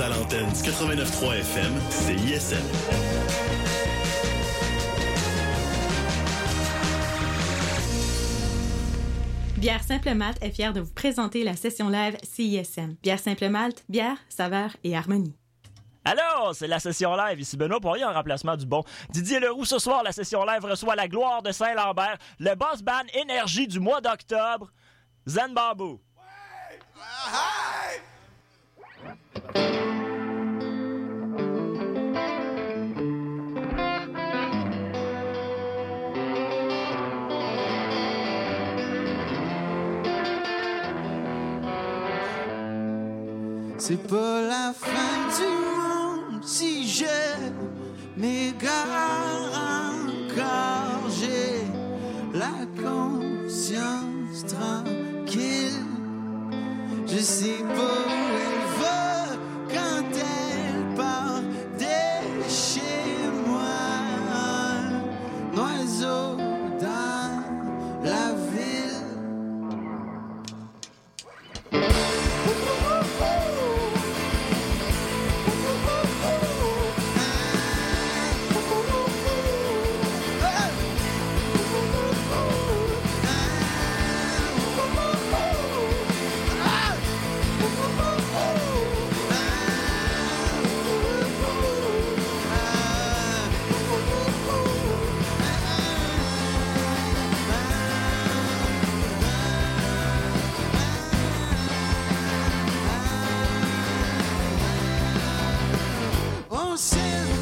à l'antenne 89.3 FM, CISM. Bière Simple Malte est fière de vous présenter la session live CISM. Bière Simple Malte, bière, saveur et harmonie. Alors, c'est la session live. Ici Benoît Poirier en remplacement du bon. Didier Leroux, ce soir, la session live reçoit la gloire de Saint-Lambert, le boss band énergie du mois d'octobre, Zen Babou. C'est pas la fin du monde si je m'égare encore. J'ai la conscience tranquille. Je sais pas. sin.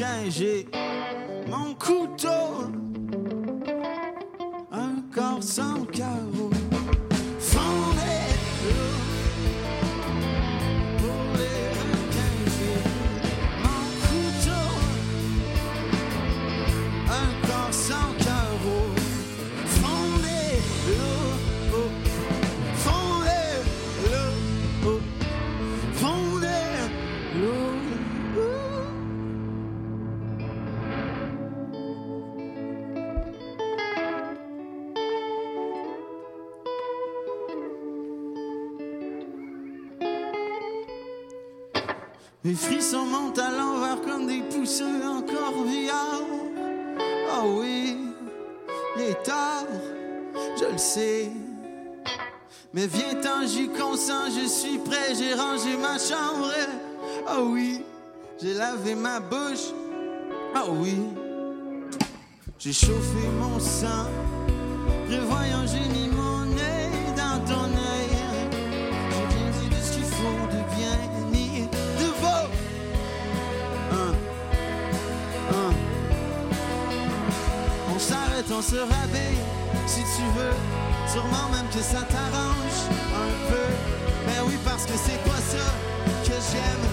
Tiens, j'ai Mes frissons montent à l'envers comme des pousseux en corbillard. Ah oui, il est tard, je le sais. Mais viens-t'en, j'y consens, je suis prêt, j'ai rangé ma chambre. Ah oui, j'ai lavé ma bouche. Ah oui, j'ai chauffé mon sang. Prévoyant, j'ai mon s'arrête, on se rabille, si tu veux. Sûrement même que ça t'arrange un peu. Ben oui, parce que c'est pas ça que j'aime.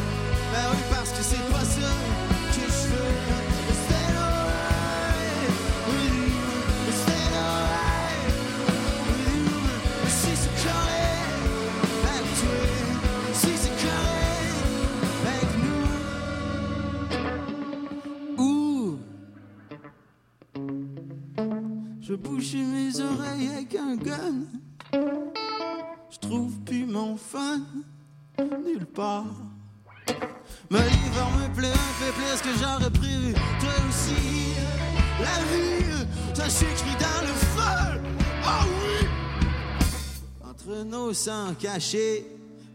Sangs cachés,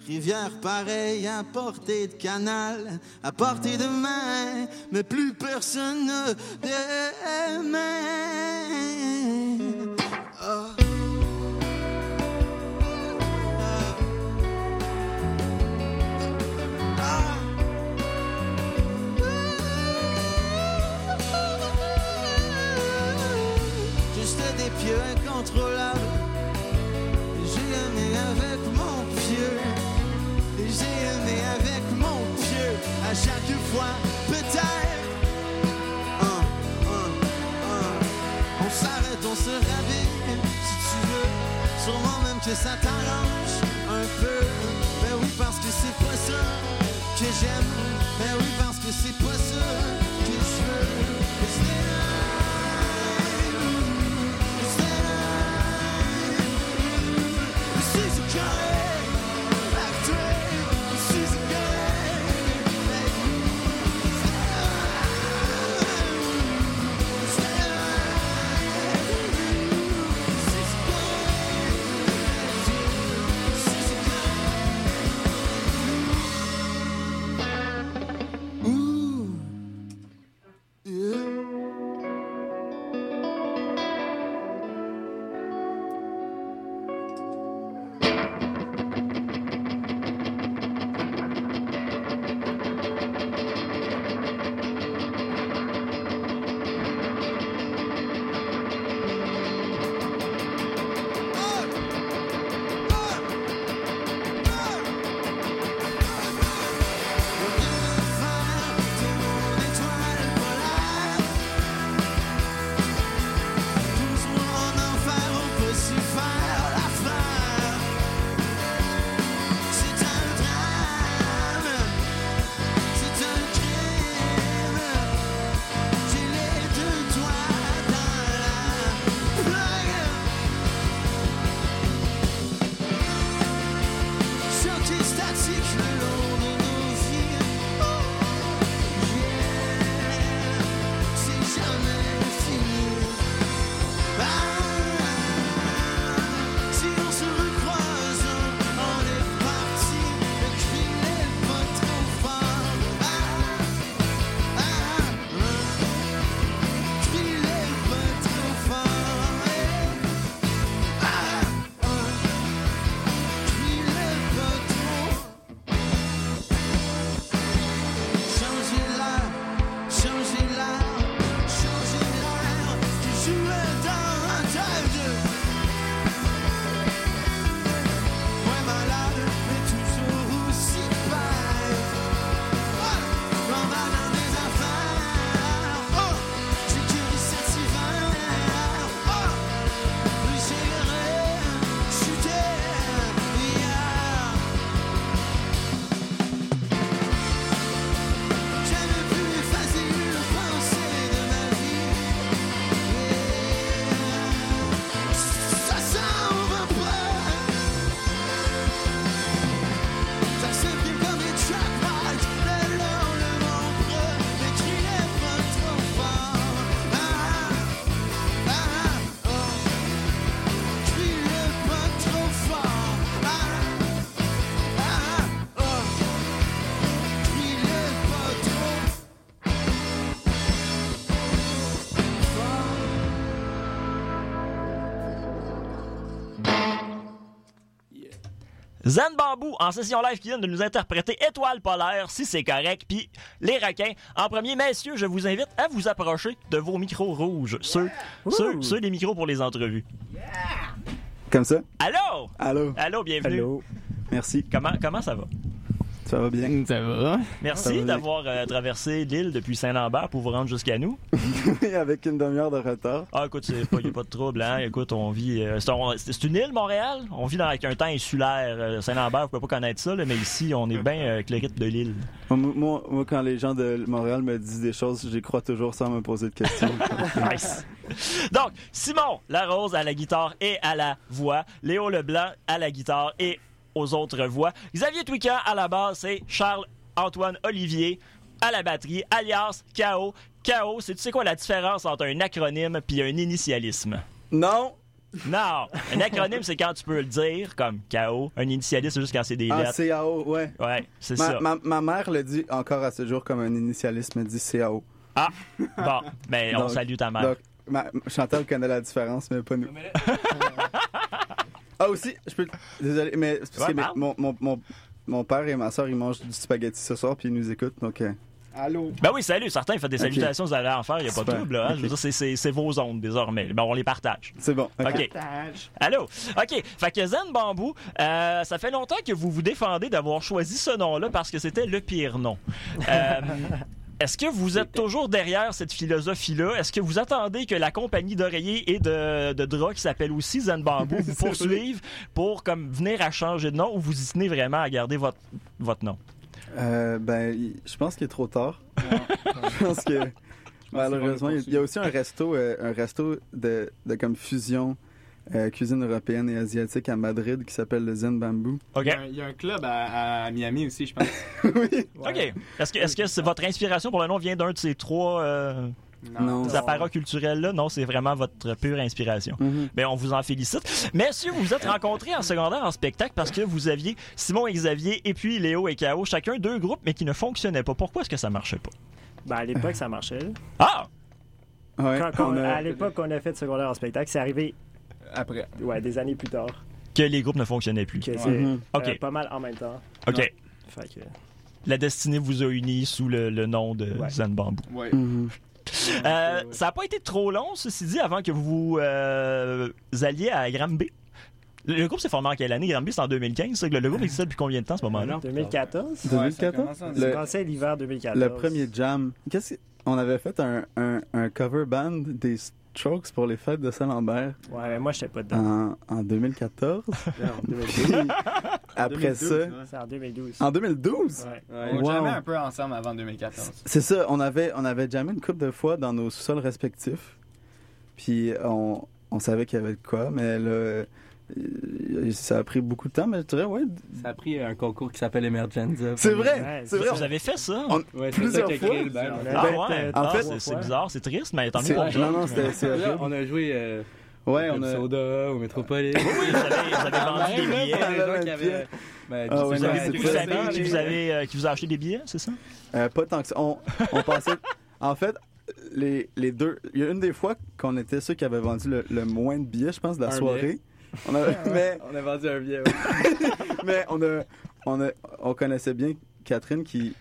rivière pareille à portée de canal, à portée de main, mais plus personne ne de main. Ah. Ah. Juste des pieux incontrôlables. Chaque fois, peut-être. Un, un, un. On s'arrête, on se réveille. Si tu veux, sûrement même que ça t'arrange un peu. Ben oui, parce que c'est pas ça que j'aime. Ben oui, parce que c'est pas ça que je veux. En session live qui vient de nous interpréter Étoile polaire, si c'est correct, puis les requins. En premier, messieurs, je vous invite à vous approcher de vos micros rouges, ceux, ceux, ceux des micros pour les entrevues. Comme ça? Allô? Allô? Allô, bienvenue. Allô? Merci. Comment, comment ça va? Ça va bien? Ça va? Merci d'avoir euh, traversé l'île depuis Saint-Lambert pour vous rendre jusqu'à nous. Avec une demi-heure de retard. Ah, écoute, il n'y a pas de trouble, hein. Écoute, on vit. euh, c'est un- c'est c'est une île, Montréal. On vit dans, avec un temps insulaire. Euh, Saint-Lambert, vous pouvez pas connaître ça, là, mais ici, on est bien euh, avec le rythme de l'île. Moi, moi- moi, quand les gens de Montréal me disent des choses, j'y crois toujours sans me poser de questions. Nice. Donc, Simon Larose à la guitare et à la voix. Léo Leblanc à la guitare et aux autres voix. Xavier Twican à la basse et Charles-Antoine Olivier à la batterie, alias KO. KO, c'est tu sais quoi la différence entre un acronyme puis un initialisme? non! Non! Un acronyme, c'est quand tu peux le dire, comme KO. Un initialisme, c'est juste quand c'est des Ah, lettres. CAO, ouais. Ouais, c'est Ma, ça. ma, ma mère le dit encore à ce jour comme un initialiste me dit CAO. Ah, bon, mais on Donc- salue ta mère. Donc, ma, Chantal connaît la différence, mais pas nous. Ah, aussi, je peux. Désolé, mais c'est parce Ouais, que mes- parle. mon, mon, mon, mon père et ma soeur, ils mangent du spaghetti ce soir, puis ils nous écoutent, donc. euh, Allô? Ben oui, salut, certains font des Ok. salutations, vous allez en faire, il n'y a pas de Super. trouble. Là, hein. Je veux dire, c'est- c'est c'est vos ondes désormais. Ben, on les partage. c'est bon. ok. OK. Allô? OK. Fait que Zen Bambou, euh, ça fait longtemps que vous vous défendez d'avoir choisi ce nom-là parce que c'était le pire nom. Euh, Est-ce que vous êtes toujours derrière cette philosophie-là? Est-ce que vous attendez que la compagnie d'oreillers et de, de draps qui s'appelle aussi Zen Bambou vous poursuive pour comme venir à changer de nom ou vous y tenez vraiment à garder votre, votre nom? Euh, ben, je pense qu'il est trop tard. je pense que malheureusement, il y a aussi un resto, euh, un resto de, de comme fusion euh, cuisine européenne et asiatique à Madrid qui s'appelle le Zen Bamboo. Il y, a un, il y a un club à, à Miami aussi, je pense. oui. OK. Est-ce que, votre inspiration pour le nom vient d'un de ces trois euh, Non. apparats culturels-là? Non, c'est vraiment votre pure inspiration. Ben, on vous en félicite. Messieurs, vous vous êtes rencontrés en secondaire en spectacle parce que vous aviez Simon et Xavier et puis Léo et K.O. chacun deux groupes mais qui ne fonctionnaient pas. Pourquoi est-ce que ça marchait pas? Ben, à l'époque, ça marchait. Ah! Ouais, Quand- quand- on a- À l'époque, on a fait le secondaire en spectacle. C'est arrivé Après. ouais, des années plus tard. Que les groupes ne fonctionnaient plus. Que c'est Mhm. OK. euh, pas mal en même temps. OK. Fait que, La destinée vous a unis sous le, le nom de Ouais. Zen Bamboo. Ouais. Mhm. Euh, ça n'a pas été trop long, ceci dit, avant que vous euh, alliez à Granby. Le le groupe s'est formé en quelle année? Granby, c'est en 2015. ça? Le, le groupe existait depuis combien de temps à ce moment-là? 2014? Ouais, ça 2014? commence en J'ai Le- commencé l'hiver 2014. Le premier jam. Qu'est-ce que- On avait fait un, un, un cover band des Strokes pour les fêtes de Saint-Lambert Ouais, mais moi, j'étais pas dedans. en, en 2014. En 2012. Après ça, C'est en 2012. en 2012. Ouais. On Wow. jamais un peu ensemble avant 2014. C'est ça, on avait, on avait jamais une couple de fois dans nos sous-sols respectifs. Puis on, on savait qu'il y avait de quoi, mais là, ça a pris beaucoup de temps, mais je dirais, ouais. Ça a pris un concours qui s'appelle Emergenza. C'est vrai, Ouais, c'est vrai. Vous avez fait ça? On- Ouais, c'est Plusieurs ça fois. créé le band. On a Ah ouais? euh, en Ah, fait- c'est- c'est bizarre, c'est triste, mais tant mieux pour. Non, non, c'était c'est on a joué euh, Ouais, au on a. Soda, au Métropolis. Oui, oui, vous avez, vous avez vendu des billets. Il y a des gens qui Bien. avaient. Ben, Ah ouais, Vous avez beaucoup d'amis qui vous, avez, euh, qui vous a acheté des billets, c'est ça? Euh, pas tant que ça. On, on pensait. en fait, les, les deux. Il y a une des fois qu'on était ceux qui avaient vendu le, le moins de billets, je pense, de la Un soirée. On a, mais, On a vendu un billet. ouais. mais on a, on a, on connaissait bien Catherine qui,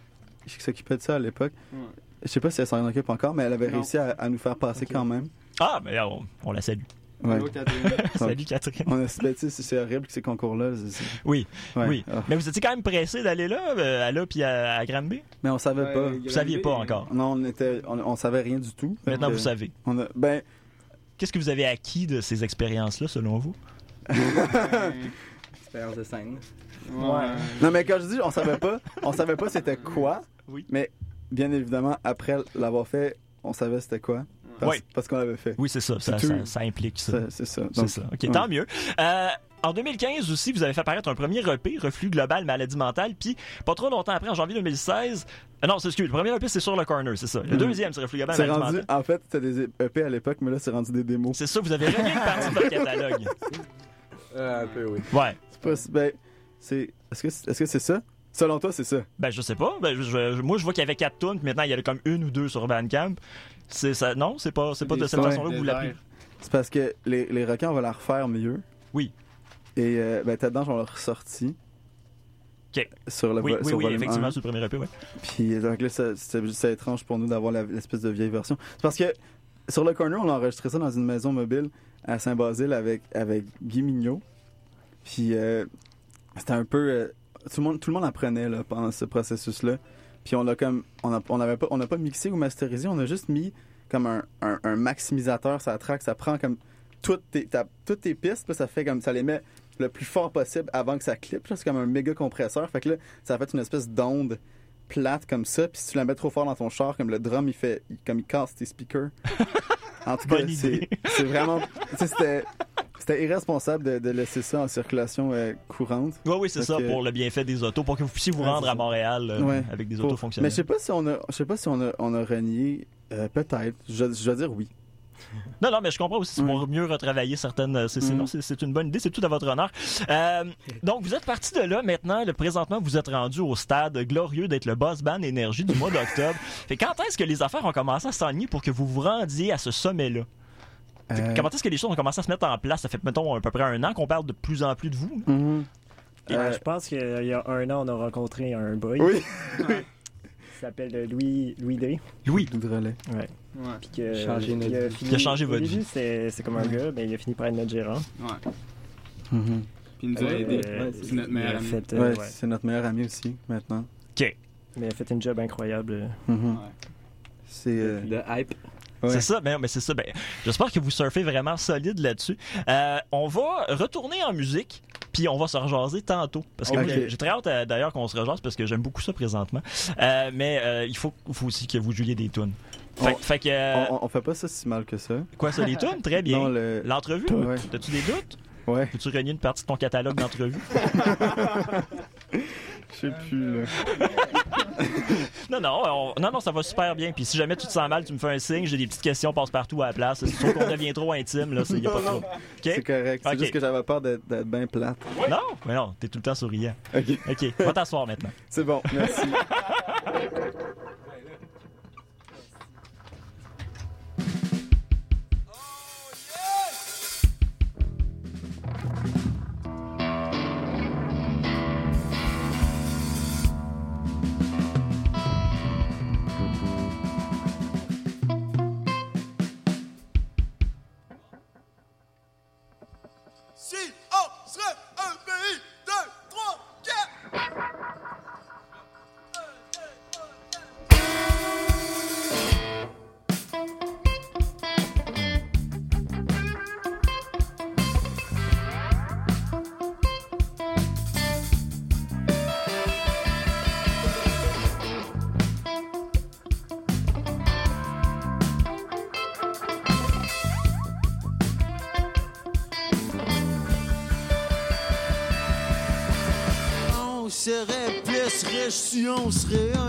qui s'occupait de ça à l'époque. Ouais. Je sais pas si elle s'en occupe encore, mais elle avait Non. réussi à, à nous faire passer quand même. Ah, mais on, on la salue. Ouais. Allô, Catherine. Salut, Catherine. On a, c'est horrible que ces concours-là. c'est- c'est- Oui, ouais. oui. Ah. Mais vous étiez quand même pressé d'aller là, euh, à là puis à, à Granby? Mais on savait Ouais, pas. Vous saviez pas euh, encore. Non, on était, on, on savait rien du tout. Maintenant, vous savez. On a, ben, Qu'est-ce que vous avez acquis de ces expériences-là, selon vous? Expérience de scène. Ouais. Non, mais quand je dis on savait pas, on savait pas c'était quoi. Oui. Mais bien évidemment, après l'avoir fait, on savait c'était quoi. Parce, Oui. parce qu'on l'avait fait. Oui, c'est ça. Ça, implique ça. C'est ça. C'est Donc, ça. OK, ouais. tant mieux. Euh, en 2015 aussi, vous avez fait apparaître un premier EP, Reflux global, maladie mentale, puis pas trop longtemps après, en janvier 2016... euh, non, c'est excuse, le premier EP, c'est sur le corner, c'est ça. Le Mhm. deuxième, c'est Reflux global, C'est maladie rendu, mentale. en fait, c'était des EP à l'époque, mais là, c'est rendu des démos. C'est ça, vous avez une partie de votre catalogue. Euh, un peu, oui. Ouais. C'est pas, ben, c'est, est-ce que, c'est- est-ce que c'est ça? Selon toi, c'est ça? Ben, je sais pas. Ben, je- je- moi, je vois qu'il y avait quatre tunes, puis maintenant, il y en a comme une ou deux sur Bandcamp. C'est ça. Non, c'est pas, c'est pas de cette façon-là que vous l'appelez. C'est parce que les, les requins, on va la refaire mieux. Oui. Et, euh, ben, Tête d'Ange, on l'a ressorti. Ok. sur le Oui, vo- oui, sur oui, volume effectivement, 1. sur le premier EP, ouais. Puis donc là, ça- c'était juste étrange pour nous d'avoir la- l'espèce de vieille version. C'est parce que sur le corner, on a enregistré ça dans une maison mobile à Saint-Basile avec, avec Guy Mignot. Puis euh, c'était un peu. euh, tout, le monde, apprenait pendant ce processus-là. Puis on a comme. On a, on avait pas, n'a pas mixé ou masterisé, on a juste mis comme un, un, maximisateur la track. Ça prend comme toutes tes, toutes tes pistes, ça fait comme. Ça les met le plus fort possible avant que ça clippe. là. C'est comme un méga compresseur. Fait que là, ça fait une espèce d'onde plate comme ça. Puis si tu la mets trop fort dans ton char, comme le drum, il fait. il- comme il casse tes speakers. en tout cas, c'est vraiment. C'était. C'était irresponsable de, de laisser ça en circulation euh, courante. Oui, oui, c'est ça, pour le bienfait des autos, pour que vous puissiez vous rendre à. Montréal euh, Ouais. avec des Pour- autos Mais fonctionnelles. je sais pas si on a, je sais pas si on a, on a renié. euh, Peut-être. Je, je dois dire oui. Non, non, mais je comprends aussi, c'est pour mieux retravailler certaines. euh, c'est- c'est- Mm. non, c'est c'est une bonne idée, c'est tout à votre honneur. Euh, donc, vous êtes parti de là maintenant. Le, présentement, vous êtes rendu au stade glorieux d'être le boss band énergie du mois d'octobre. Fait quand est-ce que les affaires ont commencé à s'enligner pour que vous vous rendiez à ce sommet-là? Euh, Comment est-ce que les choses ont commencé à se mettre en place? Ça fait, mettons, à peu près un an qu'on parle de plus en plus de vous. mhm. Et, Euh, Je pense qu'il y a un an, on a rencontré un boy Oui. qui s'appelle euh, Louis, Louis D. Louis. Relais. Ouais. Ouais. Puis que, Changer notre il a vie. fini- Il a changé au votre début, vie. C'est c'est comme un gars, mais il a fini par être notre gérant. Ouais. Mhm. Puis il nous a Euh, aidés. euh, c'est notre meilleur a ami. fait, Ouais, euh, ouais. c'est notre meilleur ami aussi maintenant. OK. Mais il a fait une job incroyable. Mhm. Ouais. C'est. euh, De hype. Ouais. C'est ça, ben, mais c'est ça. Ben, J'espère que vous surfez vraiment solide là-dessus. Euh, on va retourner en musique, puis on va se rejaser tantôt. Parce que j'ai- très hâte euh, d'ailleurs qu'on se rejase parce que j'aime beaucoup ça présentement. Euh, mais euh, il faut, faut aussi que vous jouiez des tunes. Fait, On- fait que. euh, on, on fait pas ça si mal que ça. Quoi, ça, les tunes? Très bien. Non, le. L'entrevue? Ouais. T'as-tu des doutes? Ouais. Peux-tu renier une partie de ton catalogue d'entrevues? Je sais plus, là. non, non, on- non, non, ça va super bien. Puis si jamais tu te sens mal, tu me fais un signe. J'ai des petites questions passe-partout à la place. Si tu trouves qu'on devient trop intime, là, il n'y a pas de trouble. OK? C'est correct. C'est Ok. juste que j'avais peur d'être d'être bien plate. Non, mais non, t'es tout le temps souriant. OK. OK, va t'asseoir maintenant. C'est bon. Merci. Si on serait un pays si on un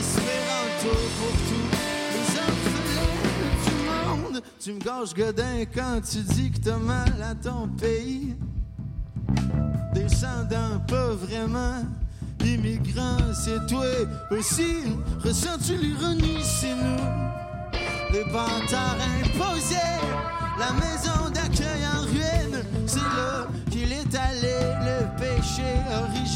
l'espéranto pour tout. Les orphelins du monde, tu me gorges godin quand tu dis que t'as mal à ton pays. Descendant pas vraiment immigrant, c'est toi aussi. Ressens-tu l'ironie chez nous? Les pantards imposés, la maison d'accueil en ruine, c'est là qu'il est allé le péché originel.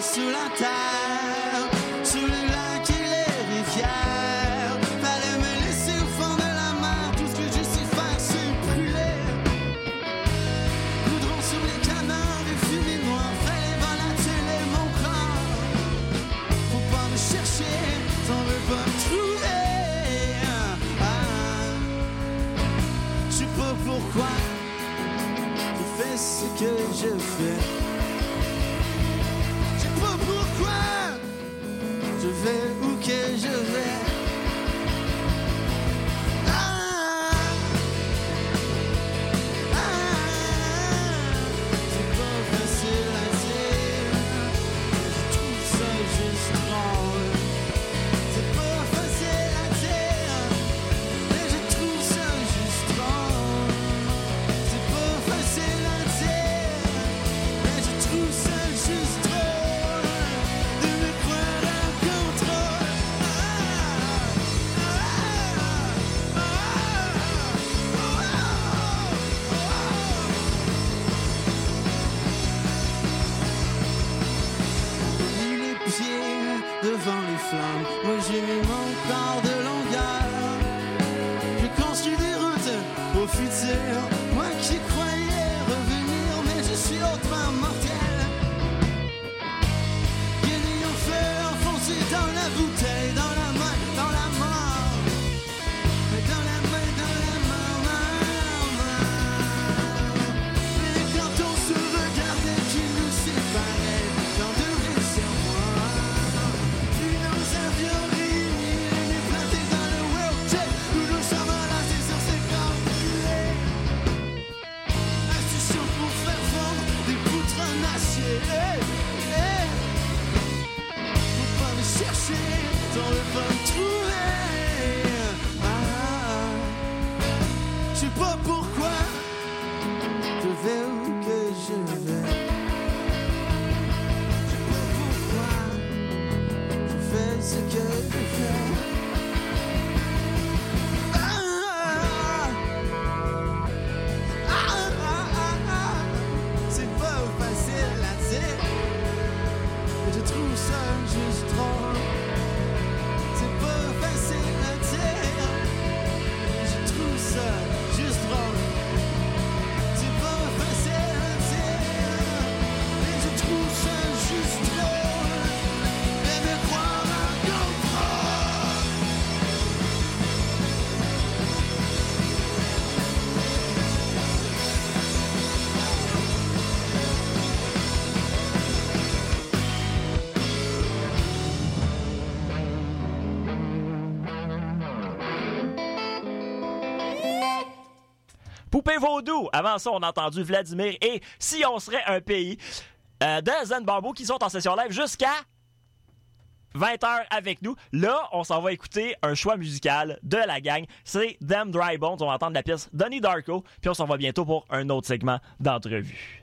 Sous la terre, que je vais vaudou. Avant ça, on a entendu Vladimir et Si on serait un pays euh, de Zen Barbeau qui sont en session live jusqu'à 20h avec nous. Là, on s'en va écouter un choix musical de la gang. C'est Damn Dry Bones. On va entendre la pièce Donnie Darko. Puis on s'en va bientôt pour un autre segment d'entrevue.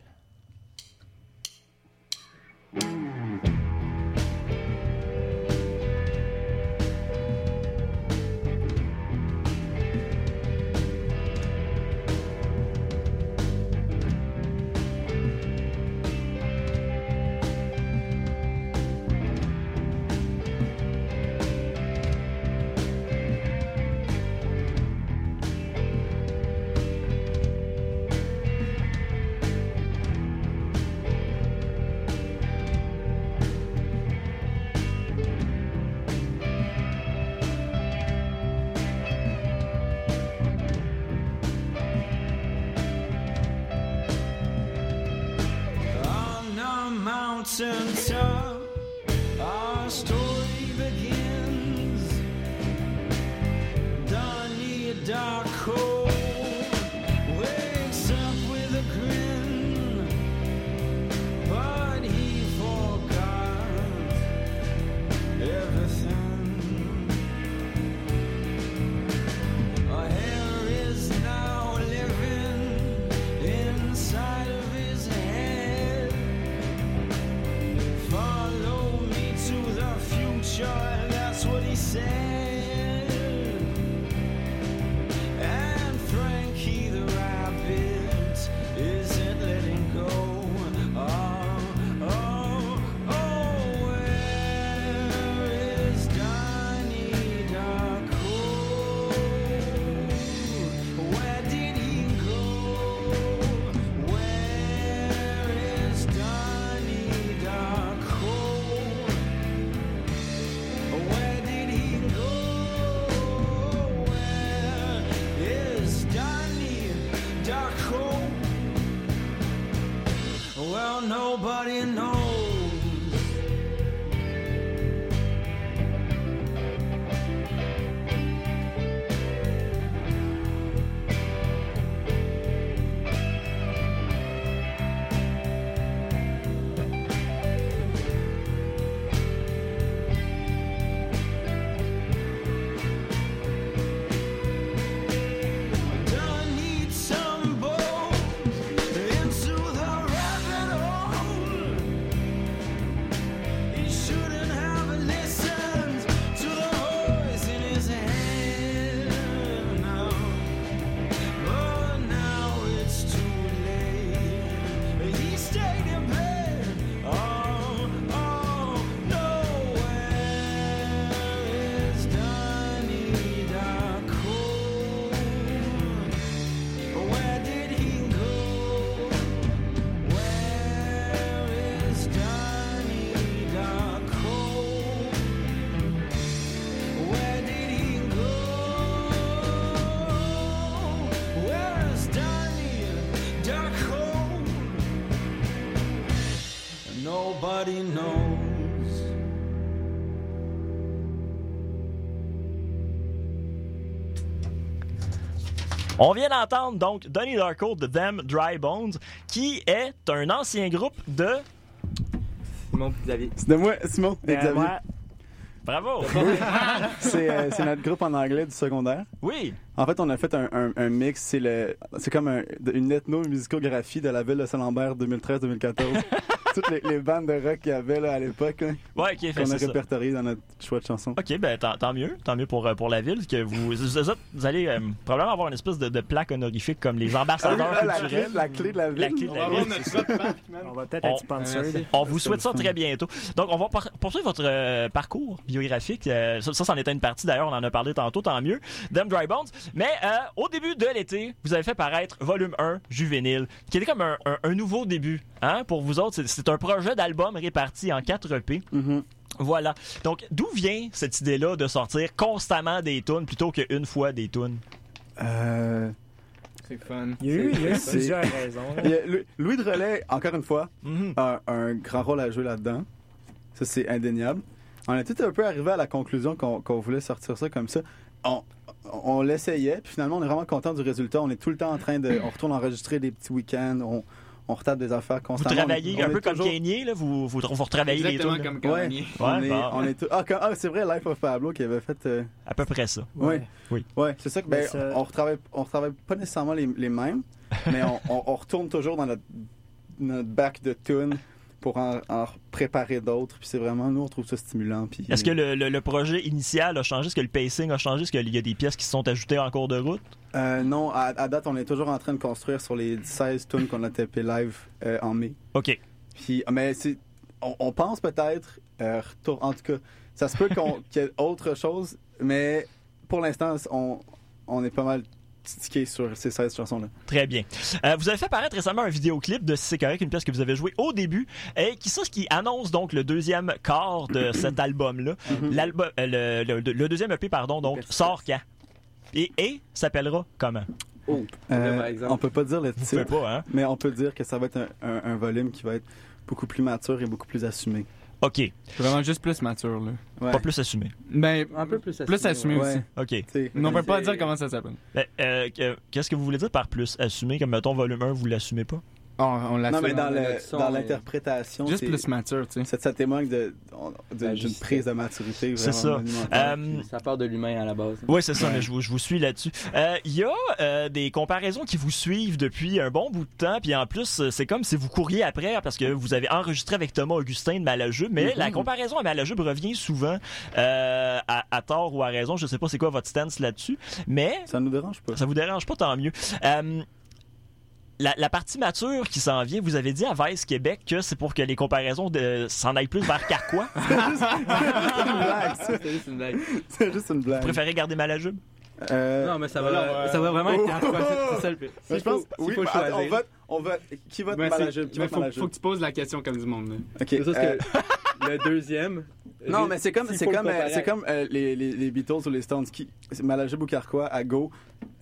nobody On vient d'entendre donc Donnie Darko de Them Dry Bones, qui est un ancien groupe de. Simon Xavier. C'est de moi, Simon et Euh, Xavier. moi, Bravo! C'est euh, notre groupe en anglais du secondaire. Oui! En fait, on a fait un, un- un mix. C'est le, c'est comme un- une ethno-musicographie de la ville de Saint-Lambert 2013-2014. Toutes les, les bandes de rock qu'il y avait là, à l'époque, là, Ouais, ok, fait, qu'on a répertorié dans notre choix de chansons. Ok, ben tant, tant mieux, tant mieux pour, euh, pour la ville que vous, vous, allez euh, probablement avoir une espèce de, de plaque honorifique comme les ambassadeurs Ah, la, clé, culturels. la clé de la ville. La clé de On la va ville. on va peut-être être sponsor. On vous souhaite ça fun. très bientôt. Donc, on va poursuivre votre euh, parcours biographique. Euh, ça, ça, c'en était une partie d'ailleurs, on en a parlé tantôt, tant mieux. Them Dry Bones. Mais euh, au début de l'été, vous avez fait paraître Volume 1, Juvénile, qui était comme un, un- un nouveau début. Hein? Pour vous autres, c'est- c'est un projet d'album réparti en 4 EP. Mhm. Voilà. Donc, d'où vient cette idée-là de sortir constamment des tunes plutôt qu'une fois des tunes? Euh, C'est fun. Il y a eu, il y a eu C'est- plusieurs raisons. là. il y a Louis- de Relais, encore une fois, Mhm. a un grand rôle à jouer là-dedans. Ça, c'est indéniable. On est tout un peu arrivé à la conclusion qu'on voulait sortir ça comme ça. On, on l'essayait, puis finalement, on est vraiment content du résultat. On est tout le temps en train de. On retourne enregistrer des petits week-ends, on, on retape des affaires Vous constamment. travaillez On un on peu comme toujours- Kanye, là, vous, vous, vous retravaillez les Exactement tunes. comme Ouais, Kanye. on, Ouais, est, bon. on est tout- Ah, ah, c'est vrai, Life of Pablo qui avait fait. euh, À peu près ça. Ouais. Oui. Ouais, c'est ça que ben, ça- on retravaille on retravaille pas nécessairement les, les mêmes, mais on, on- on retourne toujours dans notre, notre bac de tunes pour en, en préparer d'autres. Puis c'est vraiment, nous, on trouve ça stimulant. Puis, Est-ce que le, le- le projet initial a changé? Est-ce que le pacing a changé? Est-ce qu'il y a des pièces qui se sont ajoutées en cours de route? Euh, non, à, à date, on est toujours en train de construire sur les 16 tunes qu'on a tapé live euh, en mai. OK. Puis, mais c'est, on, on pense peut-être, euh, retour, en tout cas, ça se peut qu'on, qu'il y ait autre chose, mais pour l'instant, on, on est pas mal stické sur ces 16 chansons-là. Très bien. Euh, vous avez fait paraître récemment un vidéoclip de Si c'est correct, une pièce que vous avez jouée au début, et qui, ça, qui annonce donc le deuxième quart de cet album-là. L'album, euh, le, le- le deuxième EP, pardon, donc, sort quand? Et, et s'appellera comment? Oh, Euh, on peut pas dire le titre, pas, hein? mais on peut dire que ça va être un, un- un volume qui va être beaucoup plus mature et beaucoup plus assumé. OK. C'est vraiment juste plus mature, là. Ouais. Pas plus assumé. Ben, Un peu plus plus assumé Ouais. aussi. OK. T'sais, Mais on peut pas dire comment ça s'appelle. Ben, euh, que- Qu'est-ce que vous voulez dire par plus assumé? Comme, mettons, volume 1, vous l'assumez pas? Oh, on l'a Non, mais dans, dans le- notre son, dans mais- l'interprétation, Juste c'est- plus mature, tu sais. ça, ça témoigne de- on- de- La d'une prise de maturité C'est ça. Euh, Ça part de l'humain à la base. Oui, c'est ça, mais je vous, je vous suis là-dessus. Euh, Il y a euh, des comparaisons qui vous suivent depuis un bon bout de temps, puis en plus, euh, c'est comme si vous couriez après, parce que vous avez enregistré avec Thomas Augustin de Malajube, mais la comparaison à Malajube revient souvent, euh, à, à tort ou à raison, je sais pas c'est quoi votre stance là-dessus, mais Ça nous dérange pas. ça vous dérange pas, tant mieux. La, la partie mature qui s'en vient, vous avez dit à Vice Québec que c'est pour que les comparaisons de, s'en aillent plus vers Carquois. C'est une blague, ça. C'est juste une blague. Vous préférez garder Malajube? Euh, Non, mais ça Voilà, va, ouais. ça va vraiment être Oh. C'est- C'est ça le pire. mais je pense, S'il oui, faut attends, on choisir. vote, on vote, qui vote Ben, c'est- Malajube, qui mais vote faut, Malajube? faut que tu poses la question comme du monde. là. Ok, euh, que le deuxième. Non, mais c'est comme, c'est faut le comme, euh, c'est comme euh, les, les, les Beatles ou les Stones. Qui, c'est Malajube ou Carquois, à go.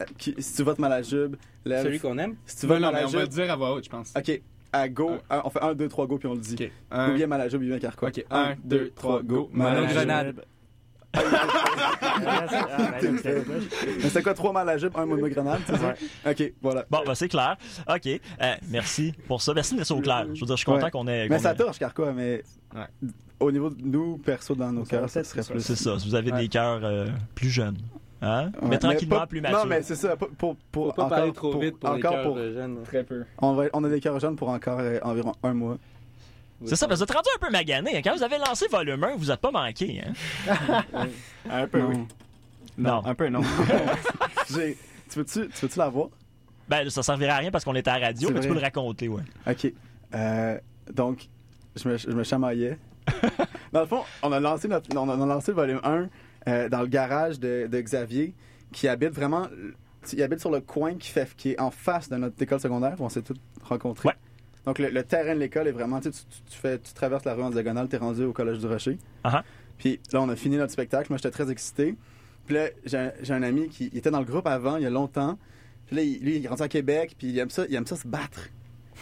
euh, qui- si tu votes Malajube, lève. Celui qu'on aime? Si tu votes non, mais on va le dire à voix haute, je pense. ok, à go, on fait 1, 2, 3, go, puis on le dit. Ou Un, bien Malajube, ou bien Carquois. Ok, un, deux, trois, go. Mano Malajube. Grenade. Ah, ben, c'est- Mais quoi, 3 Malajube, 1 monogrenade, c'est ça? Ok, voilà. Bon, ben, c'est clair. OK. Euh, merci pour ça. Merci de laisser au clair. Je veux dire, je suis content Ouais. qu'on ait. Mais ça ait- torche, Carquois, mais Ouais. au niveau de nous, perso, dans nos cœurs, ça serait plus. C'est ça. Vous avez Ouais. des cœurs euh, plus jeunes. Hein? Ouais, mais tranquillement pas- plus matures. Non, mais c'est ça. Pour, pour, pour Faut pas encore, parler trop pour- vite pour les cœurs jeunes. Très peu. on, va- on a des cœurs jeunes pour encore euh, environ un mois. C'est ça, parce que vous êtes rendu un peu magané. hein. Quand vous avez lancé volume 1, vous n'êtes pas manqué. Hein? Un peu, Non. oui. Non. Un peu, non. Tu veux-tu tu veux-tu la voir? Ben, ça servirait à rien parce qu'on était à la radio, mais tu peux le raconter, ouais. OK. Euh, donc, je me, je me chamaillais. dans le fond, on a lancé, notre, on a, on a lancé le volume 1 euh, dans le garage de, de Xavier, qui habite vraiment... Il habite sur le coin qui, fait, qui est en face de notre école secondaire, où on s'est tous rencontrés. Ouais. Donc, le, le terrain de l'école est vraiment... Tu, tu, tu fais, tu traverses la rue en diagonale, t'es rendu au Collège du Rocher. Ah-ha. Puis là, on a fini notre spectacle. Moi, j'étais très excité. Puis là, j'ai un, ami qui était dans le groupe avant, il y a longtemps. Puis là, il- lui, il est rendu à Québec, puis il aime ça, il aime ça se battre.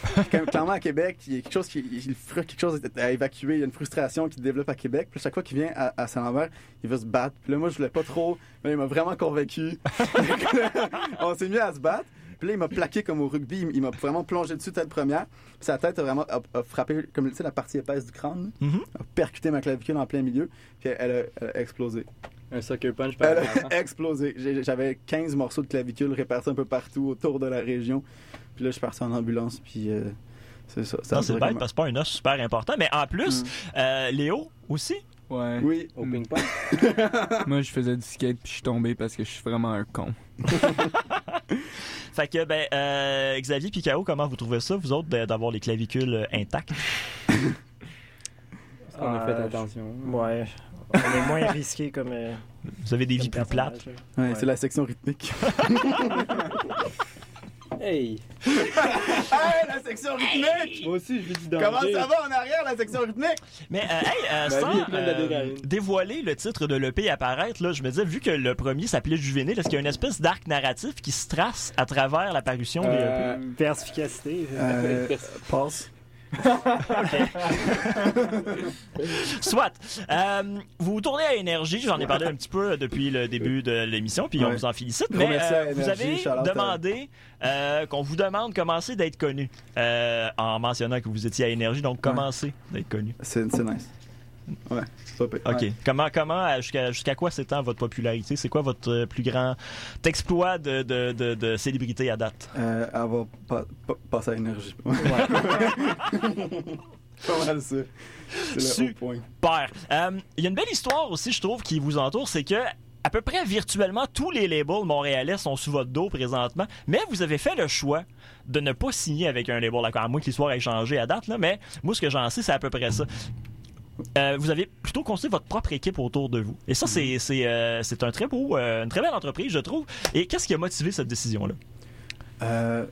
Comme, clairement, à Québec, il y a quelque chose qui, il frustre quelque chose à évacuer. Il y a une frustration qui se développe à Québec. Puis chaque fois qu'il vient à, à Saint-Lambert, il veut se battre. Puis là, moi, je voulais pas trop, mais il m'a vraiment convaincu. On s'est mis à se battre. Puis là, il m'a plaqué comme au rugby. Il- m'a vraiment plongé dessus tête première. Puis sa tête a vraiment a, a frappé, comme tu sais, la partie épaisse du crâne. Mhm. A percuté ma clavicule en plein milieu. Puis elle a, elle a explosé. Un sucker punch par Elle a explosé. J'avais 15 morceaux de clavicule répartis un peu partout autour de la région. Puis là, je suis parti en ambulance. Puis euh, c'est ça. ça c'est bête comme- parce que c'est pas un os super important. Mais en plus, euh, Léo aussi? Ouais. Oui. Au ping-pong. Moi, je faisais du skate puis je suis tombé parce que je suis vraiment un con. Fait que, ben, euh, Xavier Picao, comment vous trouvez ça, vous autres, d'avoir les clavicules intactes? On a fait Euh, attention. Ouais. On est moins risqué comme. euh, Vous avez des vies plus plates. là. Ouais, Ouais. c'est la section rythmique. Hey! hey, la section rythmique! Moi aussi, je lui dis danger. Comment ça va en arrière, la section rythmique? Mais, euh, hey, euh, sans euh, dévoiler le titre de l'EP apparaître, là, je me disais, vu que le premier s'appelait Juvénile, est-ce qu'il y a une espèce d'arc narratif qui se trace à travers l'apparition des EP? Euh, Perspicacité. Euh, passe. Soit. Euh, vous vous tournez à Énergie, j'en ai parlé un petit peu depuis le début de l'émission, puis on Ouais. vous en félicite. Gros Mais merci euh, vous Énergie, avez shout-out à- demandé euh, qu'on vous demande comment c'est d'être connu, euh, en mentionnant que vous étiez à Énergie, donc comment c'est d'être connu. C'est c'est nice. Ouais, c'est pas pire. OK. Ouais. Comment, comment euh, jusqu'à quoi s'étend votre popularité? C'est quoi votre euh, plus grand exploit de, de, de, de célébrité à date? Euh, avoir passé à énergie. Ouais. pas mal ça. C'est le point. Super. Euh, Il y a une belle histoire aussi, je trouve, qui vous entoure, c'est que à peu près virtuellement tous les labels montréalais sont sous votre dos présentement, mais vous avez fait le choix de ne pas signer avec un label, d'accord, à moins que l'histoire ait changé à date, là, mais moi, ce que j'en sais, c'est à peu près ça. Euh, vous avez plutôt construit votre propre équipe autour de vous. Et ça, c'est c'est, euh, c'est un très beau, euh, une très belle entreprise, je trouve. Et qu'est-ce qui a motivé cette décision-là? Euh,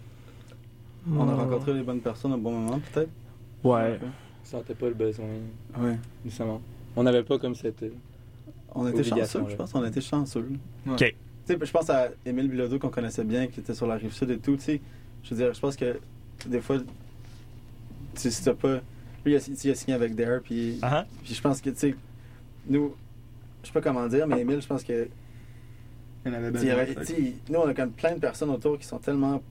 on a rencontré les bonnes personnes au bon moment, peut-être. Ouais. Je sentais pas le besoin, Ouais. nécessairement. On n'avait pas comme cette. On était chanceux, là. je pense. On était chanceux. Ouais. OK. Tu sais, je pense à Émile Bilodeau qu'on connaissait bien, qui était sur la rive sud et tout. Tu sais, je veux dire, je pense que des fois, si t'as pas. Lui, il a, il a signé avec Dare, puis, Ah, puis je pense que, tu sais, nous, je sais pas comment dire, mais Émile, je pense que. Il y en avait sais, nous, on a comme plein de personnes autour qui sont tellement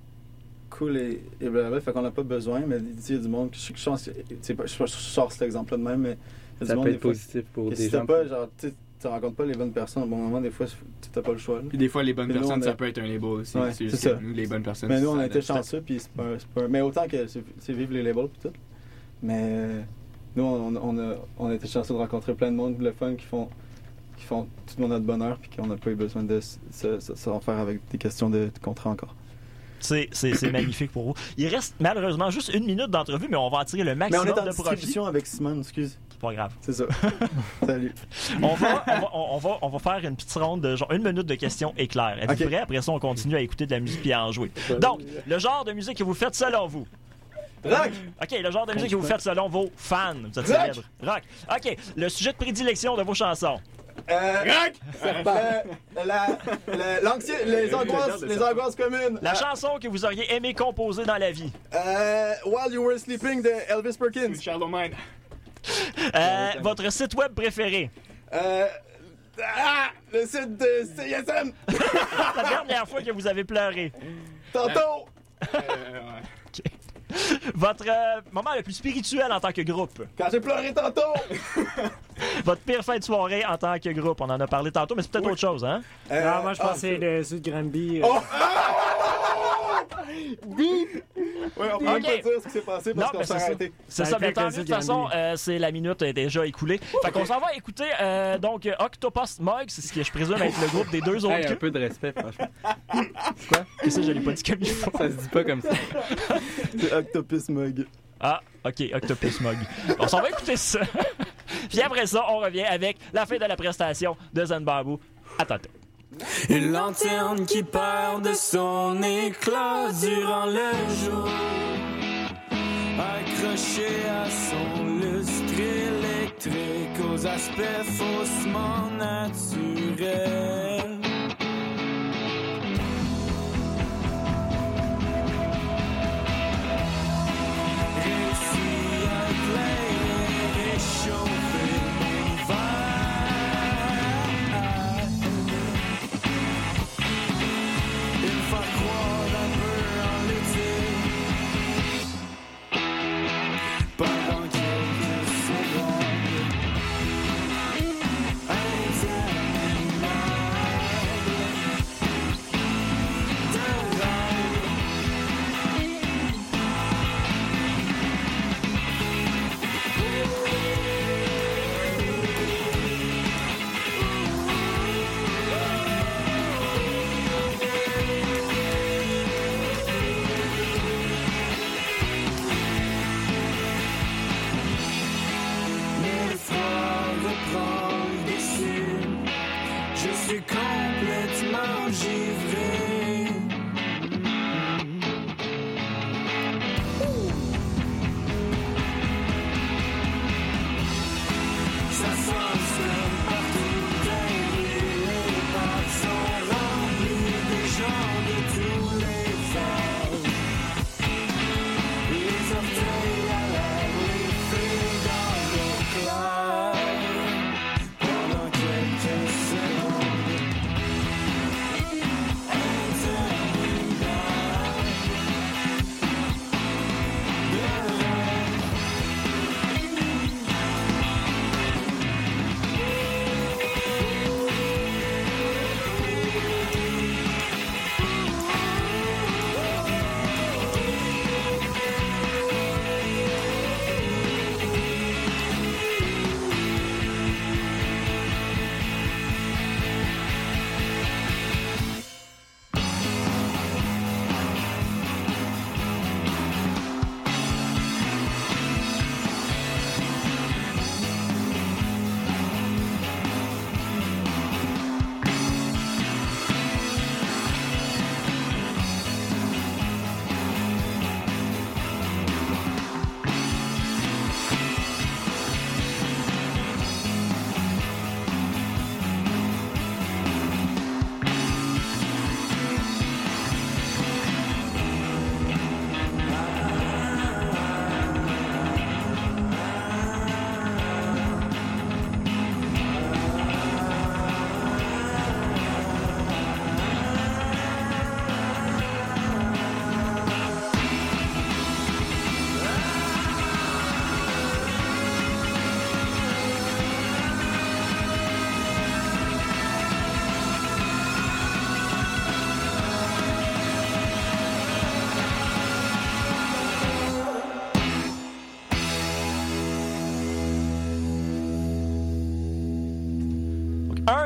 cool et, et blablabla, fait qu'on n'a pas besoin, mais il y a du monde, je, je, pense que- tu sais, pas- je, je sors cet exemple-là de même, mais il y a du Ça monde, peut être fois, positif pour des si gens. pas, genre, tu rencontres pas les bonnes personnes au bon moment, des fois, tu t'as pas le choix. là. Puis des fois, les bonnes personnes, a- ça peut être un label aussi. Ouais, c'est ça. nous, les bonnes personnes. Mais nous, on a été chanceux, puis c'est pas, c'est pas- Mais autant que c'est c'est vivre les labels, puis tout. Mais euh, nous, on, on a, on a été chanceux de rencontrer plein de monde, le fun, qui font, qui font tout notre bonheur, puis qu'on n'a pas eu besoin de se, se, se- se en faire avec des questions de, de contrat encore. C'est magnifique pour vous. Il reste malheureusement juste une minute d'entrevue, mais on va en tirer le Mais on maximum est en de profit. distribution avec Simone, excuse. C'est pas grave. C'est ça. Salut. On va, on, va, on, va, on va faire une petite ronde de genre une minute de questions éclairs. Êtes-vous Ok. prêts? Après ça, on continue à écouter de la musique et à en jouer. Donc, le genre de musique que vous faites selon vous. Rock! OK, le genre de musique que vous faites selon vos fans. Vous êtes Rock! célèbre. Rock. OK, le sujet de prédilection de vos chansons. Euh, le- la- le- l'anxie- les, angoisses, les angoisses communes. La Euh, chanson que vous auriez aimé composer dans la vie. euh, While You Were Sleeping de Elvis Perkins. Mind. Euh, votre site web préféré. Euh, ah, le site de CSM. La dernière fois que vous avez pleuré. Tantôt. Euh, ouais. Votre euh, moment le plus spirituel en tant que groupe. Quand j'ai pleuré tantôt. Votre pire fin de soirée en tant que groupe. On en a parlé tantôt, mais c'est peut-être autre chose, hein? Euh, Non, moi, je ah, pensais le Sud Granby. Oh! Bip! Ouais, on peut même Ok. pas dire ce qui s'est passé Non, parce qu'on mais s'est c'est ça. arrêté. C'est Ça mais fait tant mieux. De toute façon, euh, c'est la minute est déjà écoulée. Fait qu'on s'en va écouter euh, donc Octopus Mug, c'est ce que je présume être le groupe des deux autres Hey, un peu de respect, franchement. Et ça, je l'ai pas dit comme il faut. Ça se dit pas comme ça. C'est Octopus Mug. Ah, ok, Octopus Mug. On s'en va écouter ça. Puis après ça, on revient avec la fin de la prestation de Zen Babu. À tantôt. Une lanterne qui perd de son éclat durant le jour. Accrochée à son lustre électrique aux aspects faussement naturels.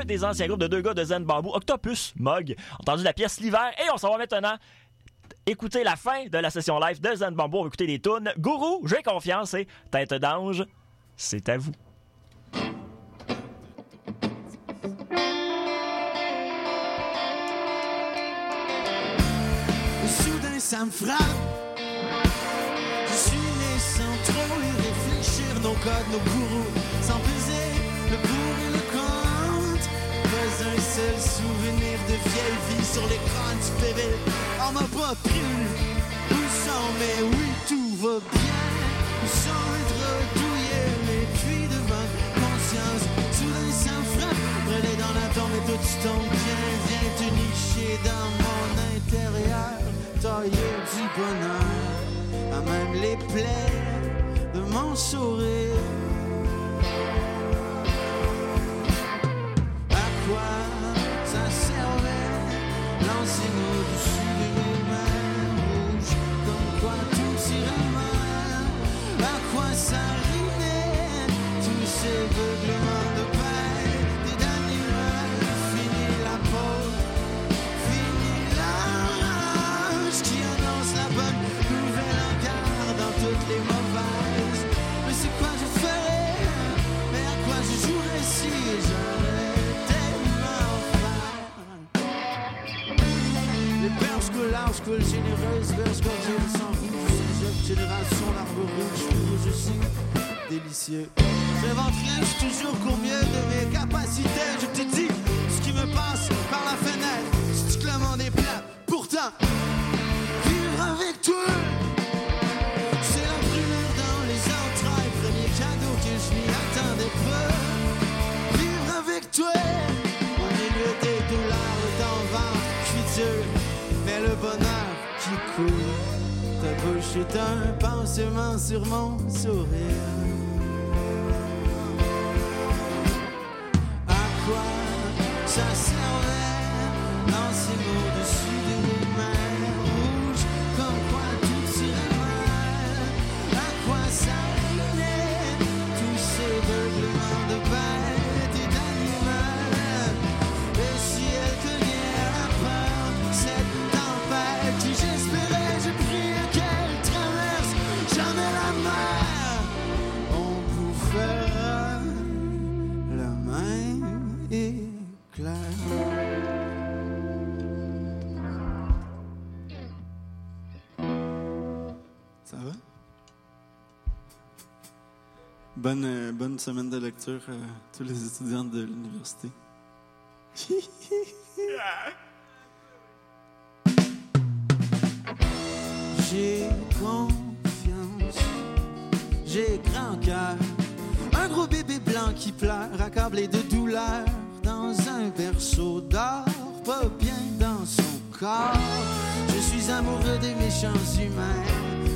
Des anciens groupes de deux gars de Zen Bamboo, Octopus Mog. Entendu la pièce L'hiver et on s'en va maintenant écouter la fin de la session live de Zen Bamboo. On va écouter les tunes. Gourou, j'ai confiance et Tête d'ange, c'est à vous. Soudain ça me frappe. Je suis né sans trop réfléchir. Nos codes, nos gourous, seul souvenir de vieille vie sur l'écran du péril. On m'a pas prévenu. Où sont, mais oui, tout va bien. Où les draps douillés, les puits de bonne conscience? Soudain me frappe. Relais dans la tombe et tout tombe bien. Viens te nicher dans mon intérieur. Tailler du bonheur. À même les plaies de mon sourire. Rimait Tous ces beuglements Bonne, euh, bonne semaine de lecture à tous les étudiants de l'université. J'ai confiance, j'ai grand cœur. Un gros bébé blanc qui pleure, accablé de douleur, dans un berceau d'or, pas bien dans son corps. Je suis amoureux des méchants humains.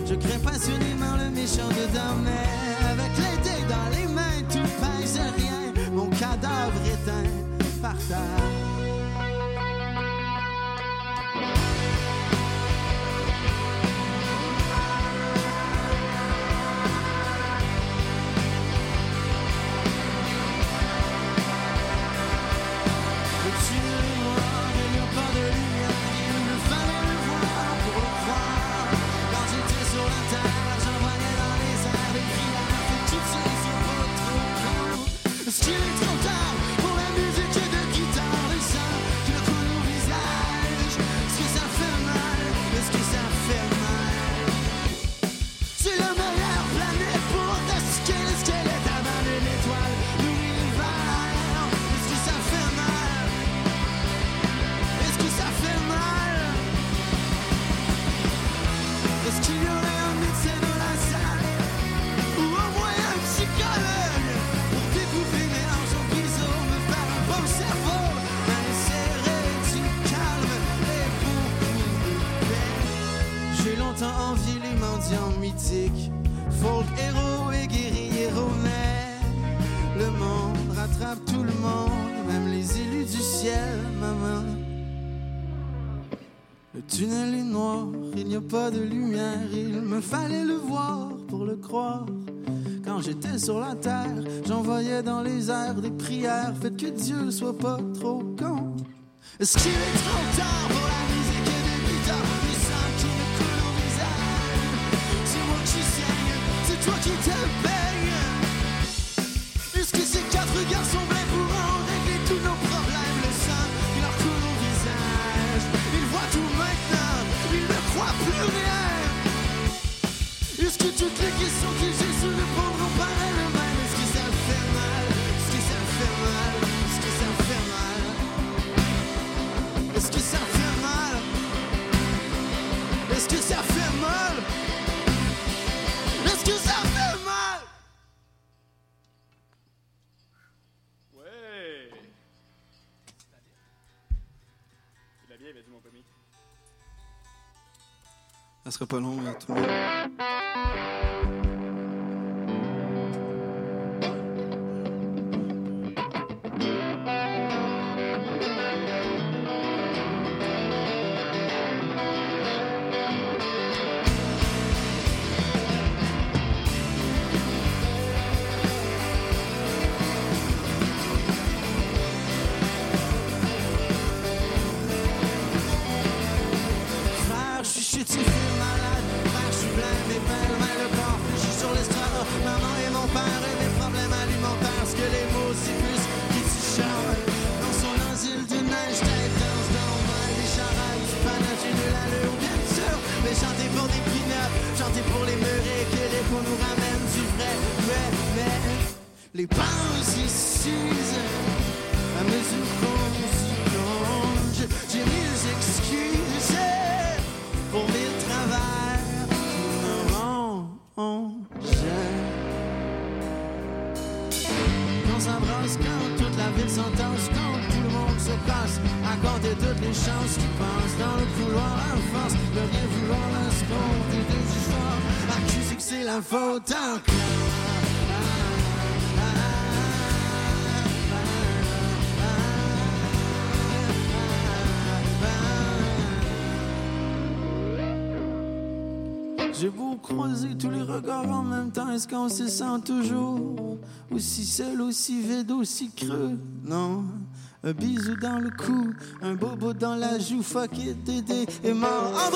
Je crains passionnément le méchant dedans, mais avec les cadavre éteint par terre. Au-dessus de moi, longtemps envié les mendiants mythiques Folk héros et guerriers mais Le monde rattrape tout le monde Même les élus du ciel, maman le tunnel est noir, il n'y a pas de lumière, il me fallait le voir pour le croire. Quand j'étais sur la terre, j'envoyais dans les airs des prières. Faites que Dieu soit pas trop con. Est-ce qu'il est trop tard Est-ce que toutes les questions Ça sera pas long, hein, tout. Les pensées s'usent à mesure qu'on. J'ai mille excuses pour mille travers qui me rongent. Quand ça brasse, quand toute la ville s'entasse, quand tout le monde se passe, compter toutes les chances qui passent dans le couloir en force, de rien vouloir compter des histoires, accuser que c'est la faute encore. J'ai beau croiser tous les regards en même temps, est-ce qu'on se sent toujours aussi seul, aussi vide, aussi creux? Non. Un bisou dans le cou, un bobo dans la joue, fuck it, Dédé est mort. En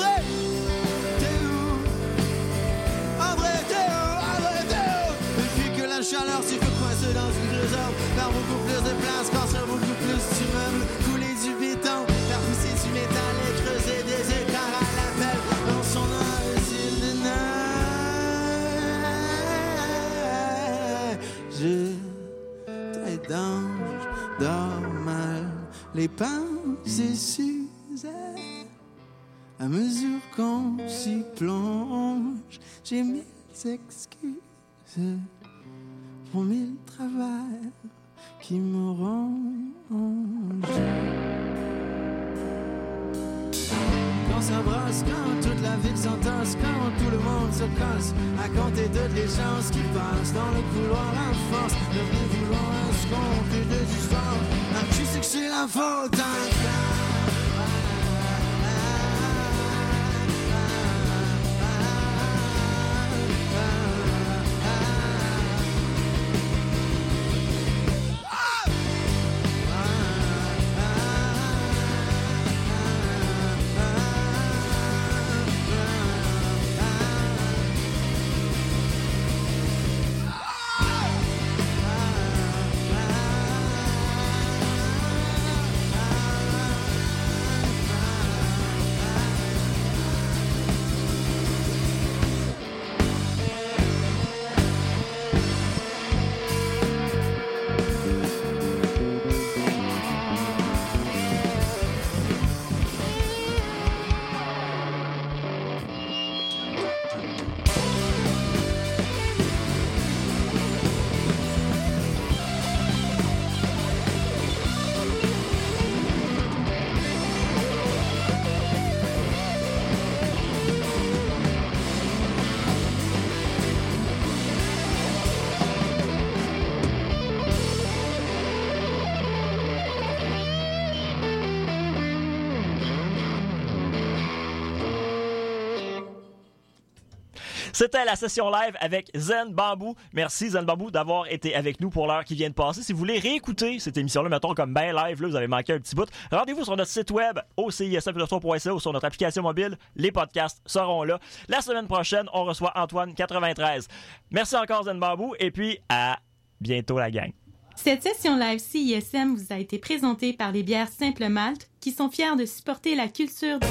d'ange, dors mal, les pensées s'usaient. À mesure qu'on s'y plonge, j'ai mille excuses pour mille travers qui me rongent. Quand ça brasse, quand toute la ville s'entasse, quand tout le monde se casse, à compter les chances qui passent dans le couloir à force, de vouloir à se compter des histoires. Ah, tu sais que c'est la faute encore. C'était la session live avec Zen Bambou. Merci Zen Bambou d'avoir été avec nous pour l'heure qui vient de passer. Si vous voulez réécouter cette émission-là, mettons comme ben live, vous avez manqué un petit bout, rendez-vous sur notre site web au CISM.ca ou sur notre application mobile. Les podcasts seront là. La semaine prochaine, on reçoit Antoine 93. Merci encore Zen Bambou et puis à bientôt la gang. Cette session live CISM vous a été présentée par les bières Simple Malte qui sont fiers de supporter la culture du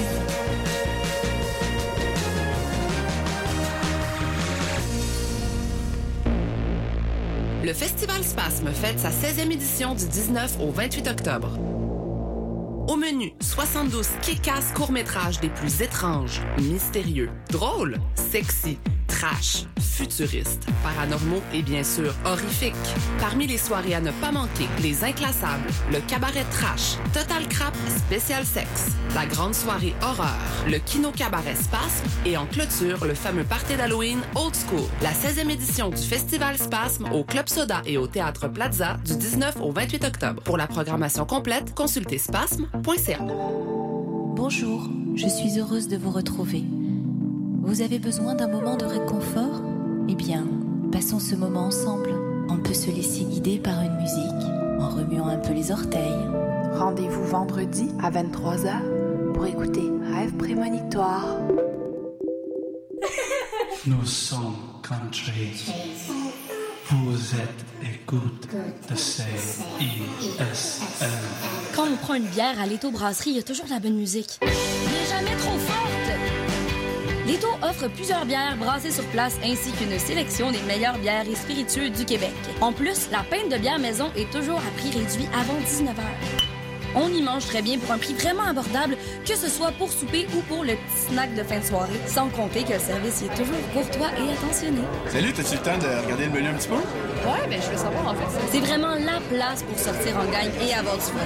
Le Festival Spasme fête sa 16e édition du 19 au 28 octobre. Au menu, 72 kick-ass courts-métrages des plus étranges, mystérieux, drôles, sexy, trash, futuristes, paranormaux et bien sûr horrifiques. Parmi les soirées à ne pas manquer, Les Inclassables, le cabaret trash, Total Crap, Spécial Sexe, la grande soirée horreur, le Kino Cabaret Spasme et en clôture, le fameux party d'Halloween Old School. La 16e édition du Festival Spasme au Club Soda et au Théâtre Plaza du 19 au 28 octobre. Pour la programmation complète, consultez spasme.ca. Bonjour, je suis heureuse de vous retrouver. Vous avez besoin d'un moment de réconfort? Eh bien, passons ce moment ensemble. On peut se laisser guider par une musique en remuant un peu les orteils. Rendez-vous vendredi à 23h pour écouter Rêve prémonitoire. Nous sommes country. Vous êtes écoute de CISM. Quand on prend une bière à l'étau brasserie, il y a toujours de la bonne musique. Mais jamais trop forte! L'étau offre plusieurs bières brassées sur place ainsi qu'une sélection des meilleures bières et spiritueux du Québec. En plus, la pinte de bière maison est toujours à prix réduit avant 19h. On y mange très bien pour un prix vraiment abordable, que ce soit pour souper ou pour le petit snack de fin de soirée, sans compter que le service y est toujours courtois et attentionné. Salut, t'as-tu le temps de regarder le menu un petit peu? Ouais, ben je veux savoir en fait. C'est vraiment la place pour sortir en gang et avoir du fun.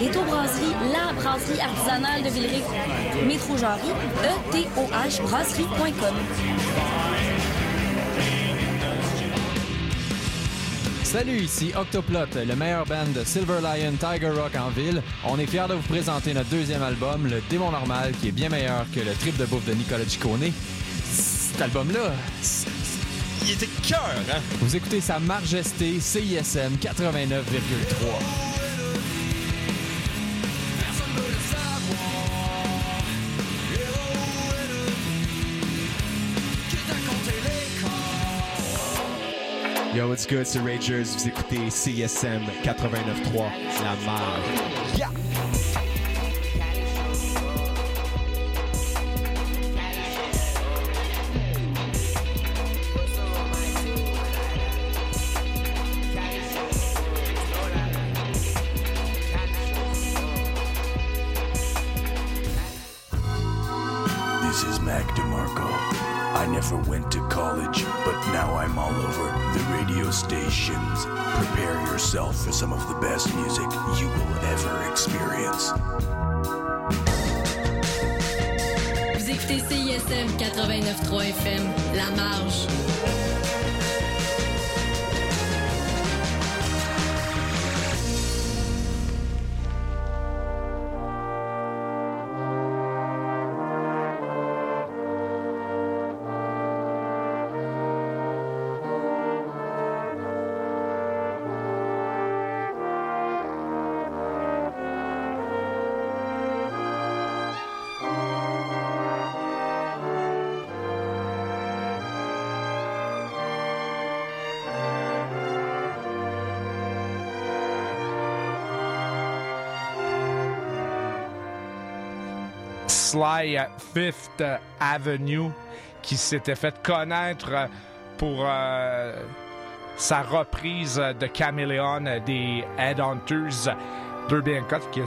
L'étau brasserie, la brasserie artisanale de Villeray. Métro Jarry, E-T-O-H brasserie.com. Salut, ici Octoplot, le meilleur band de Silver Lion Tiger Rock en ville. On est fiers de vous présenter notre deuxième album, Le Démon Normal, qui est bien meilleur que le trip de bouffe de Nicolas Ciccone. Cet album-là, il était cœur, hein? Vous écoutez Sa Majesté CISM 89,3. Yo, what's good, c'est Rangers. Vous écoutez CSM 89.3, La Marge. Yeah! Sly Fifth Avenue qui s'était fait connaître pour euh, sa reprise de Chameleon des Headhunters. Deux bien qui a